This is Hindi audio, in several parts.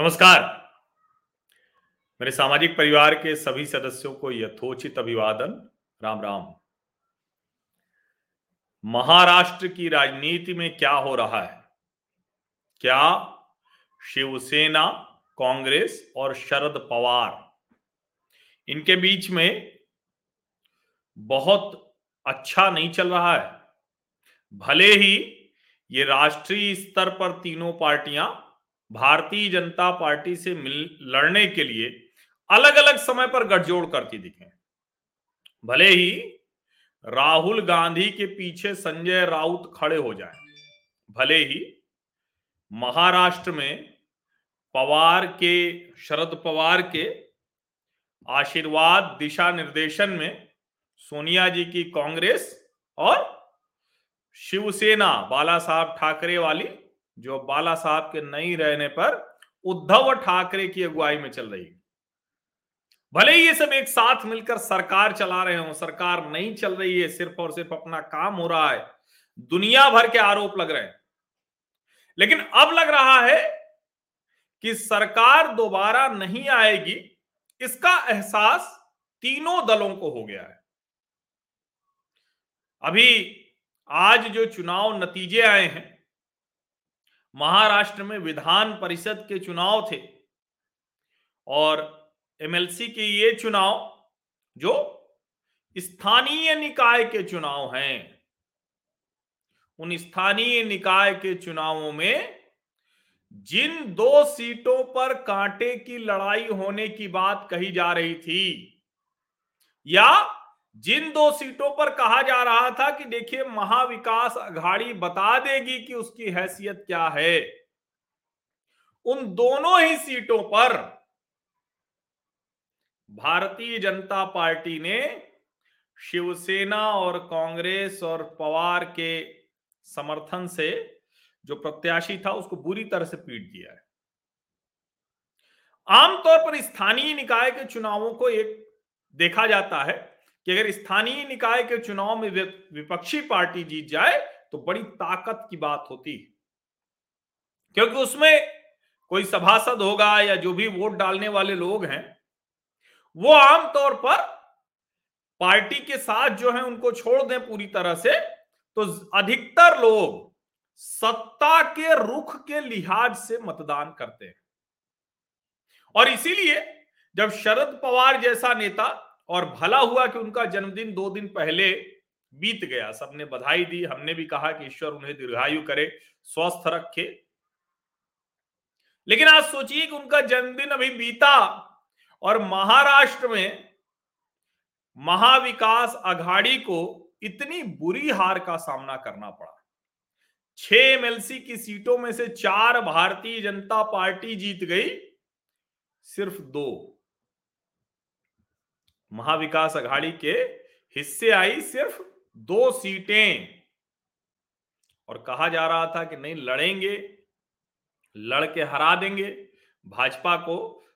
नमस्कार। मेरे सामाजिक परिवार के सभी सदस्यों को यथोचित अभिवादन। राम राम। महाराष्ट्र की राजनीति में क्या हो रहा है? क्या शिवसेना, कांग्रेस और शरद पवार इनके बीच में बहुत अच्छा नहीं चल रहा है? भले ही ये राष्ट्रीय स्तर पर तीनों पार्टियाँ भारतीय जनता पार्टी से मिल लड़ने के लिए अलग अलग समय पर गठजोड़ करती दिखे भले ही राहुल गांधी के पीछे संजय राउत खड़े हो जाएँ, भले ही महाराष्ट्र में पवार के शरद पवार के आशीर्वाद दिशा निर्देशन में सोनिया जी की कांग्रेस और शिवसेना बाला साहब ठाकरे वाली जो बाला साहब के नहीं रहने पर उद्धव ठाकरे की अगुवाई में चल रही। भले ही ये सब एक साथ मिलकर सरकार चला रहे हो, सरकार नहीं चल रही है, सिर्फ़ और सिर्फ़ अपना काम हो रहा है, दुनिया भर के आरोप लग रहे हैं। लेकिन अब लग रहा है कि सरकार दोबारा नहीं आएगी, इसका एहसास तीनों दलों को हो गया है। अभी आज जो चुनाव नतीजे आए हैं महाराष्ट्र में विधान परिषद के चुनाव थे। और एमएलसी के ये चुनाव, जो स्थानीय निकाय के चुनाव हैं, उन स्थानीय निकाय के चुनावों में जिन दो सीटों पर कांटे की लड़ाई होने की बात कही जा रही थी, या जिन दो सीटों पर कहा जा रहा था कि देखिए, महाविकास अघाड़ी बता देगी कि उसकी हैसियत क्या है, उन दोनों ही सीटों पर भारतीय जनता पार्टी ने शिवसेना और कांग्रेस और पवार के समर्थन से जो प्रत्याशी था, उसको बुरी तरह से पीट दिया है। आमतौर पर स्थानीय निकाय के चुनावों को एक देखा जाता है कि अगर स्थानीय निकाय के चुनाव में विपक्षी पार्टी जीत जाए तो बड़ी ताकत की बात होती है। क्योंकि उसमें कोई सभासद होगा या जो भी वोट डालने वाले लोग हैं, वो आमतौर पर पार्टी के साथ जो है, उनको छोड़ दें पूरी तरह से तो अधिकतर लोग सत्ता के रुख के लिहाज से मतदान करते हैं। और इसीलिए जब शरद पवार जैसा नेता और भला हुआ कि उनका जन्मदिन दो दिन पहले बीत गया। सबने बधाई दी। हमने भी कहा कि ईश्वर उन्हें दीर्घायु करे, स्वस्थ रखे। लेकिन आज सोचिए कि उनका जन्मदिन अभी बीता और महाराष्ट्र में महाविकास अघाड़ी को इतनी बुरी हार का सामना करना पड़ा। छह एमएलसी की सीटों में से चार भारतीय जनता पार्टी जीत गई, सिर्फ़ दो। महाविकास अघाड़ी के हिस्से आई सिर्फ़ दो सीटें। और कहा जा रहा था कि नहीं, लड़ेंगे लड़के हरा देंगे। भाजपा को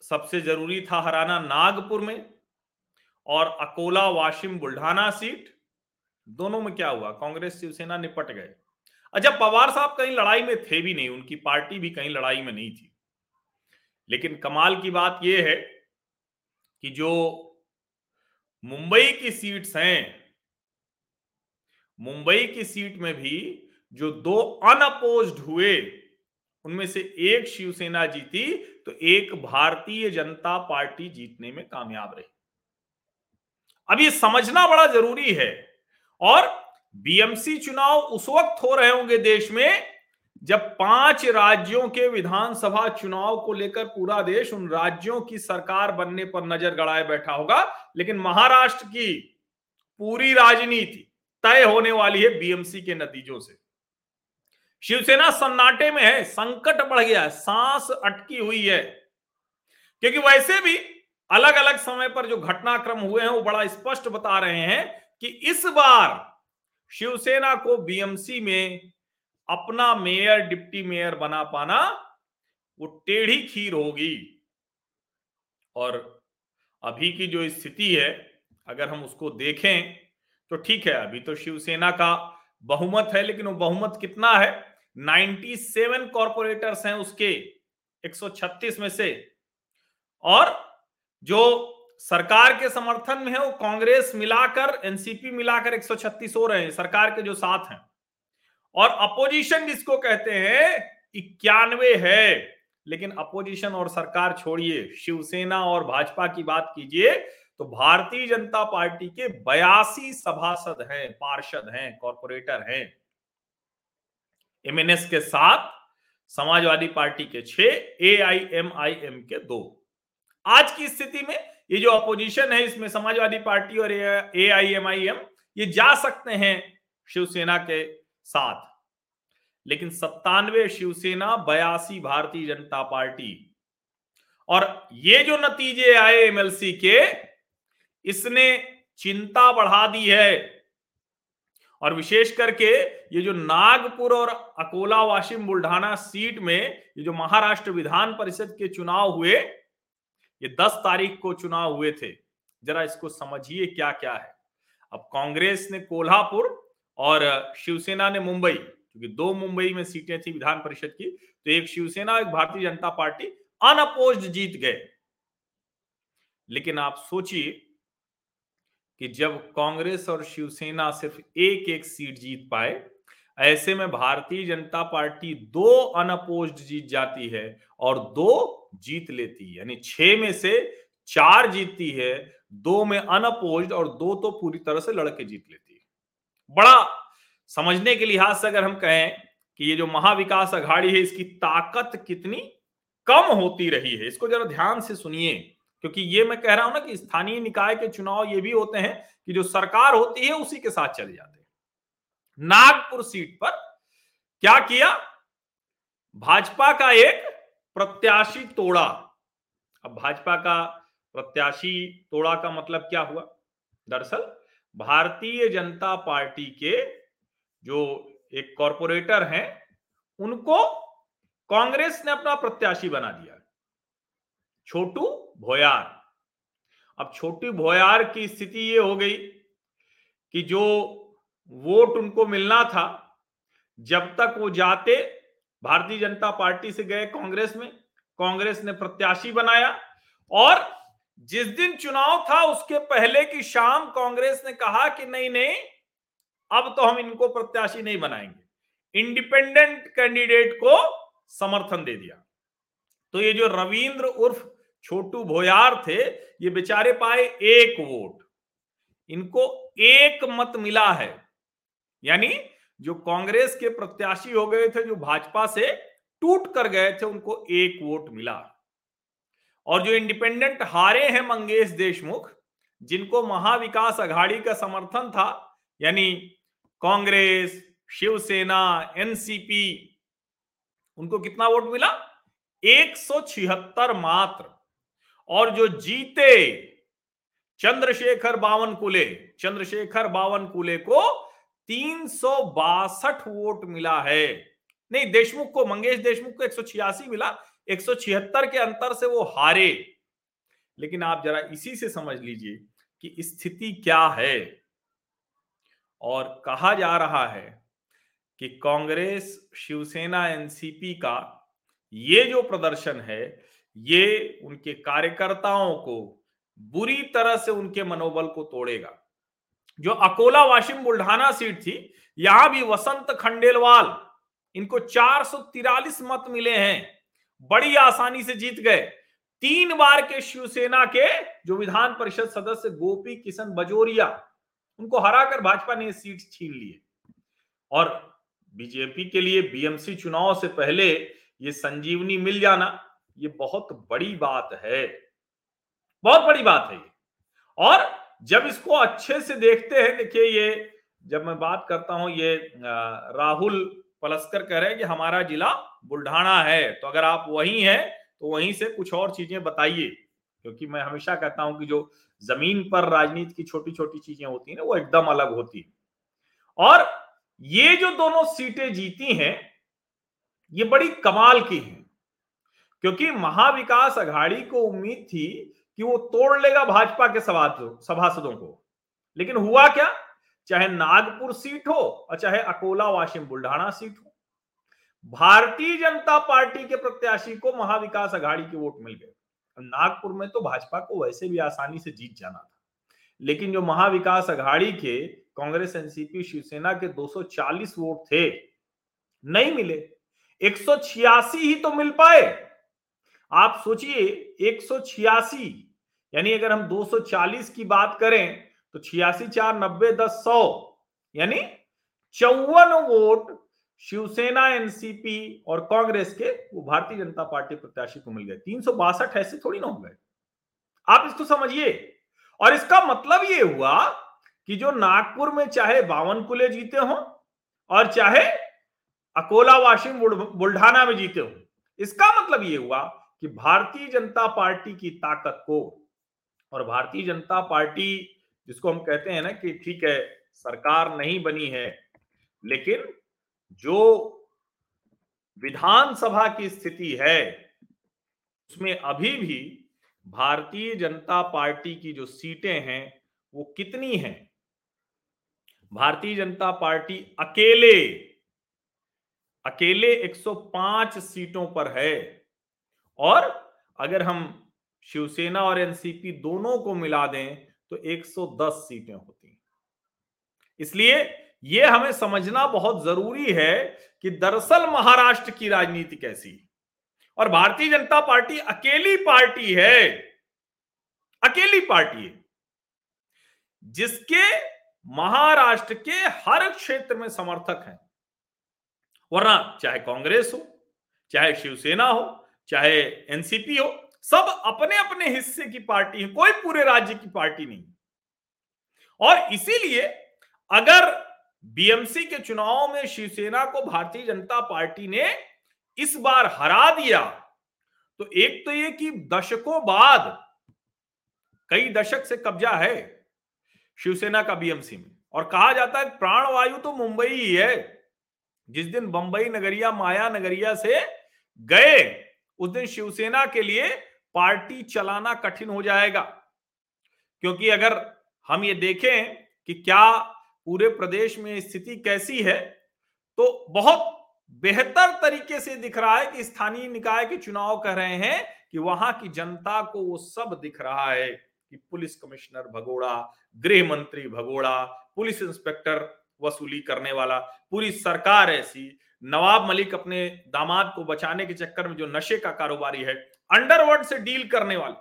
सबसे ज़रूरी था हराना नागपुर में। और अकोला, वाशिम, बुल्ढाना सीट, दोनों में क्या हुआ? कांग्रेस, शिवसेना निपट गए। अच्छा पवार साहब कहीं लड़ाई में थे भी नहीं, उनकी पार्टी भी कहीं लड़ाई में नहीं थी। लेकिन कमाल की बात यह है कि जो मुंबई की सीट्स हैं, मुंबई की सीट में भी जो दो अनअपोज्ड हुए, उनमें से एक शिवसेना जीती तो एक भारतीय जनता पार्टी जीतने में कामयाब रही। अब ये समझना बड़ा ज़रूरी है। और बीएमसी चुनाव उस वक्त हो रहे होंगे देश में जब पाँच राज्यों के विधानसभा चुनाव को लेकर पूरा देश उन राज्यों की सरकार बनने पर नज़र गड़ाए बैठा होगा, लेकिन महाराष्ट्र की पूरी राजनीति तय होने वाली है बीएमसी के नतीजों से। शिवसेना सन्नाटे में है, संकट बढ़ गया है, सांस अटकी हुई है। क्योंकि वैसे भी अलग अलग समय पर जो घटनाक्रम हुए हैं, वो बड़ा स्पष्ट बता रहे हैं कि इस बार शिवसेना को बीएमसी में अपना मेयर, डिप्टी मेयर बना पाना, वो टेढ़ी खीर होगी। और अभी की जो स्थिति है, अगर हम उसको देखें तो ठीक है, अभी तो शिवसेना का बहुमत है, लेकिन वो बहुमत कितना है? 97 कॉरपोरेटर्स हैं उसके 136 में से। और जो सरकार के समर्थन में है, वो कांग्रेस मिलाकर, एनसीपी मिलाकर 136 हो रहे हैं, सरकार के जो साथ हैं। और अपोजिशन जिसको कहते हैं, इक्यानवे है। लेकिन अपोजिशन और सरकार छोड़िए, शिवसेना और भाजपा की बात कीजिए तो भारतीय जनता पार्टी के बयासी सभासद हैं, पार्षद हैं, कॉरपोरेटर हैं। एमएनएस के साथ समाजवादी पार्टी के छह ए आई एम आई एम के दो। आज की स्थिति में ये जो अपोजिशन है, इसमें समाजवादी पार्टी और ए आई एम आई एम ये जा सकते हैं शिवसेना के साथ लेकिन सत्तानवे शिवसेना, बयासी भारतीय जनता पार्टी। और ये जो नतीजे आए एमएलसी के, इसने चिंता बढ़ा दी है। और विशेष करके ये जो नागपुर और अकोला, वाशिम बुल्ढाना सीट में ये जो महाराष्ट्र विधान परिषद के चुनाव हुए, ये दस तारीख को चुनाव हुए थे। जरा इसको समझिए क्या क्या है। अब कांग्रेस ने कोल्हापुर और शिवसेना ने मुंबई, क्योंकि दो मुंबई में सीटें थी विधान परिषद की तो एक शिवसेना, एक भारतीय जनता पार्टी अनअपोज जीत गए। लेकिन आप सोचिए कि जब कांग्रेस और शिवसेना सिर्फ़ एक एक सीट जीत पाए, ऐसे में भारतीय जनता पार्टी दो अनअपोज जीत जाती है और दो जीत लेती है। यानी छह में से चार जीतती है, दो में अनअपोज और दो तो पूरी तरह से लड़के जीत लेती है। बड़ा समझने के लिहाज से अगर हम कहें कि ये जो महाविकास अघाड़ी है, इसकी ताकत कितनी कम होती रही है, इसको जरा ध्यान से सुनिए, क्योंकि ये मैं कह रहा हूँ ना कि स्थानीय निकाय के चुनाव ये भी होते हैं कि जो सरकार होती है, उसी के साथ चले जाते हैं। नागपुर सीट पर क्या किया? भाजपा का एक प्रत्याशी तोड़ा। अब भाजपा का प्रत्याशी तोड़ा का मतलब क्या हुआ? दरअसल भारतीय जनता पार्टी के जो एक कॉरपोरेटर हैं, उनको कांग्रेस ने अपना प्रत्याशी बना दिया। छोटू भोयार। अब छोटू भोयार की स्थिति ये हो गई कि जो वोट उनको मिलना था, जब तक वो जाते, भारतीय जनता पार्टी से गए कांग्रेस में, कांग्रेस ने प्रत्याशी बनाया और जिस दिन चुनाव था उसके पहले की शाम कांग्रेस ने कहा कि नहीं नहीं, अब तो हम इनको प्रत्याशी नहीं बनाएँगे। इंडिपेंडेंट कैंडिडेट को समर्थन दे दिया। तो ये जो रविंद्र उर्फ़ छोटू भोयार थे, ये बेचारे पाए एक वोट। इनको एक मत मिला है। यानी जो कांग्रेस के प्रत्याशी हो गए थे, जो भाजपा से टूट कर गए थे, उनको एक वोट मिला। और जो इंडिपेंडेंट हारे हैं मंगेश देशमुख, जिनको महाविकास अघाड़ी का समर्थन था, यानी कांग्रेस, शिवसेना, एनसीपी, उनको कितना वोट मिला? एक सौ छिहत्तर मात्र। और जो जीते चंद्रशेखर बावन कुले चंद्रशेखर बावन कुले को तीन सौ बासठ वोट मिला है। नहीं, देशमुख को, मंगेश देशमुख को एक सौ छियासी मिला। एक सौ छिहत्तर के अंतर से वो हारे। लेकिन आप जरा इसी से समझ लीजिए कि स्थिति क्या है। और कहा जा रहा है कि कांग्रेस, शिवसेना, एनसीपी का ये जो प्रदर्शन है, ये उनके कार्यकर्ताओं को बुरी तरह से उनके मनोबल को तोड़ेगा। जो अकोला वाशिम बुल्ढाना सीट थी, यहाँ भी वसंत खंडेलवाल, इनको चार मत मिले हैं। बड़ी आसानी से जीत गए। तीन बार के शिवसेना के जो विधान परिषद सदस्य गोपी किशन बजोरिया, उनको हराकर भाजपा ने सीट छीन ली और बीजेपी के लिए बीएमसी चुनाव से पहले ये संजीवनी मिल जाना, ये बहुत बड़ी बात है। बहुत बड़ी बात है ये। और जब इसको अच्छे से देखते हैं, देखिए ये, जब मैं बात करता हूँ, ये राहुल पलस्कर कह रहे हैं कि हमारा जिला बुल्ढाना है तो अगर आप वही हैं तो वहीं से कुछ और चीज़ें बताइए। क्योंकि मैं हमेशा कहता हूँ कि जो ज़मीन पर राजनीति की छोटी छोटी चीज़ें होती है ना, वो एकदम अलग होती है। और ये जो दोनों सीटें जीती हैं, ये बड़ी कमाल की हैं। क्योंकि महाविकास अघाड़ी को उम्मीद थी कि वो तोड़ लेगा भाजपा के सभासदों को। लेकिन हुआ क्या? चाहे नागपुर सीट हो और चाहे अकोला, वाशिम बुल्ढाना सीट हो। भारतीय जनता पार्टी के प्रत्याशी को महाविकास अघाड़ी के वोट मिल गए नागपुर में तो भाजपा को वैसे भी आसानी से जीत जाना था। लेकिन जो महाविकास अघाड़ी के कांग्रेस, एनसीपी, शिवसेना के 240 वोट थे, नहीं मिले। 186 ही तो मिल पाए। आप सोचिए 186 यानी अगर हम 240 की बात करें तो छियासी चार, नब्बे, दस, सौ, यानी चौवन वोट शिवसेना, एनसीपी और कांग्रेस के वो भारतीय जनता पार्टी प्रत्याशी को मिल गए। तीन सौ बासठ ऐसे थोड़ी ना हो गए। आप इसको समझिए। और इसका मतलब ये हुआ कि जो नागपुर में चाहे बावन कुले जीते हो और चाहे अकोला, वाशिम बुल्ढाना में जीते हो, इसका मतलब ये हुआ कि भारतीय जनता पार्टी की ताकत को और भारतीय जनता पार्टी जिसको हम कहते हैं ना कि ठीक है, सरकार नहीं बनी है, लेकिन जो विधानसभा की स्थिति है, उसमें अभी भी भारतीय जनता पार्टी की जो सीटें हैं, वो कितनी हैं? भारतीय जनता पार्टी अकेले अकेले 105 सीटों पर है। और अगर हम शिवसेना और एनसीपी दोनों को मिला दें तो 110 सीटें होती हैं। इसलिए यह हमें समझना बहुत ज़रूरी है कि दरअसल महाराष्ट्र की राजनीति कैसी। है और भारतीय जनता पार्टी अकेली पार्टी है, अकेली पार्टी है, जिसके महाराष्ट्र के हर क्षेत्र में समर्थक हैं। वरना चाहे कांग्रेस हो, चाहे शिवसेना हो, चाहे एनसीपी हो, सब अपने अपने हिस्से की पार्टी है, कोई पूरे राज्य की पार्टी नहीं। और इसीलिए अगर बीएमसी के चुनाव में शिवसेना को भारतीय जनता पार्टी ने इस बार हरा दिया। तो एक तो ये कि दशकों बाद कई दशक से कब्जा है शिवसेना का बीएमसी में। और कहा जाता है प्राणवायु तो मुंबई ही है। जिस दिन बंबई नगरिया, माया नगरिया से गए, उस दिन शिवसेना के लिए पार्टी चलाना कठिन हो जाएगा। क्योंकि अगर हम ये देखें कि क्या पूरे प्रदेश में स्थिति कैसी है तो बहुत बेहतर तरीके से दिख रहा है कि स्थानीय निकाय के चुनाव कर रहे हैं कि वहाँ की जनता को वो सब दिख रहा है कि पुलिस कमिश्नर भगोड़ा, गृह मंत्री भगोड़ा, पुलिस इंस्पेक्टर वसूली करने वाला, पूरी सरकार ऐसी, नवाब मलिक अपने दामाद को बचाने के चक्कर में जो नशे का कारोबारी है, अंडरवर्ल्ड से डील करने वाले।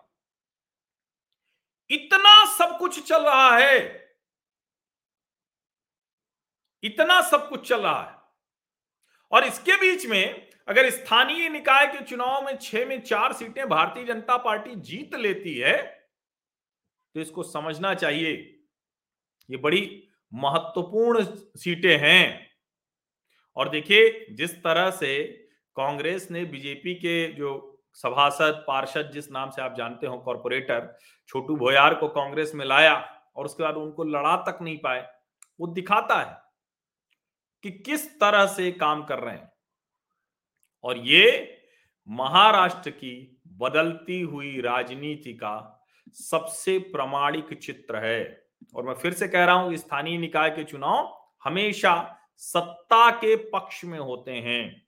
इतना सब कुछ चल रहा है इतना सब कुछ चल रहा है। और इसके बीच में अगर स्थानीय निकाय के चुनाव में छह में चार सीटें भारतीय जनता पार्टी जीत लेती है तो इसको समझना चाहिए। ये बड़ी महत्वपूर्ण सीटें हैं। और देखिए, जिस तरह से कांग्रेस ने बीजेपी के जो सभासद, पार्षद, जिस नाम से आप जानते हो, कॉरपोरेटर छोटू भोयार को कांग्रेस में लाया और उसके बाद उनको लड़ा तक नहीं पाए, वो दिखाता है। कि किस तरह से काम कर रहे हैं। और ये महाराष्ट्र की बदलती हुई राजनीति का सबसे प्रमाणिक चित्र है। और मैं फिर से कह रहा हूँ, स्थानीय निकाय के चुनाव हमेशा सत्ता के पक्ष में होते हैं।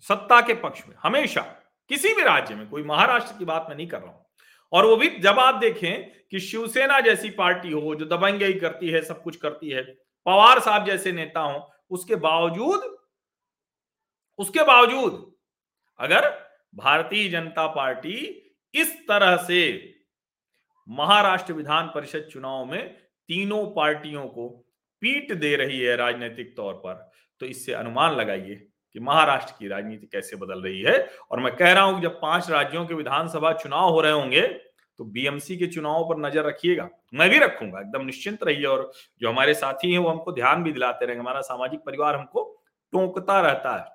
सत्ता के पक्ष में, हमेशा। किसी भी राज्य में, कोई महाराष्ट्र की बात मैं नहीं कर रहा हूँ। और वो भी जब आप देखें कि शिवसेना जैसी पार्टी हो, जो दबंगई करती है, सब कुछ करती है पवार साहब जैसे नेता हो, उसके बावजूद उसके बावजूद अगर भारतीय जनता पार्टी इस तरह से महाराष्ट्र विधान परिषद चुनाव में तीनों पार्टियों को पीट दे रही है राजनीतिक तौर पर तो इससे अनुमान लगाइए कि महाराष्ट्र की राजनीति कैसे बदल रही है। और मैं कह रहा हूँ कि जब पाँच राज्यों के विधानसभा चुनाव हो रहे होंगे तो बीएमसी के चुनावों पर नज़र रखिएगा। मैं भी रखूँगा, एकदम निश्चिंत रहिए और जो हमारे साथी हैं वो हमको ध्यान भी दिलाते रहेंगे। हमारा सामाजिक परिवार हमको टोकता रहता है,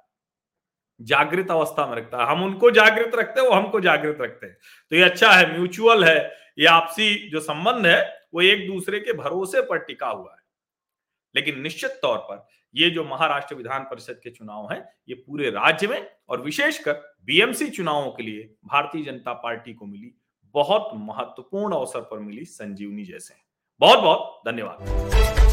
जागृत अवस्था में रखता है। हम उनको जागृत रखते हैं, वो हमको जागृत रखते हैं। तो ये अच्छा है, म्यूचुअल है, ये आपसी जो संबंध है, वो एक दूसरे के भरोसे पर टिका हुआ है। लेकिन निश्चित तौर पर ये जो महाराष्ट्र विधान परिषद के चुनाव हैं, ये पूरे राज्य में और विशेषकर बीएमसी चुनावों के लिए भारतीय जनता पार्टी को मिली बहुत महत्वपूर्ण अवसर पर मिली संजीवनी जैसे बहुत बहुत धन्यवाद।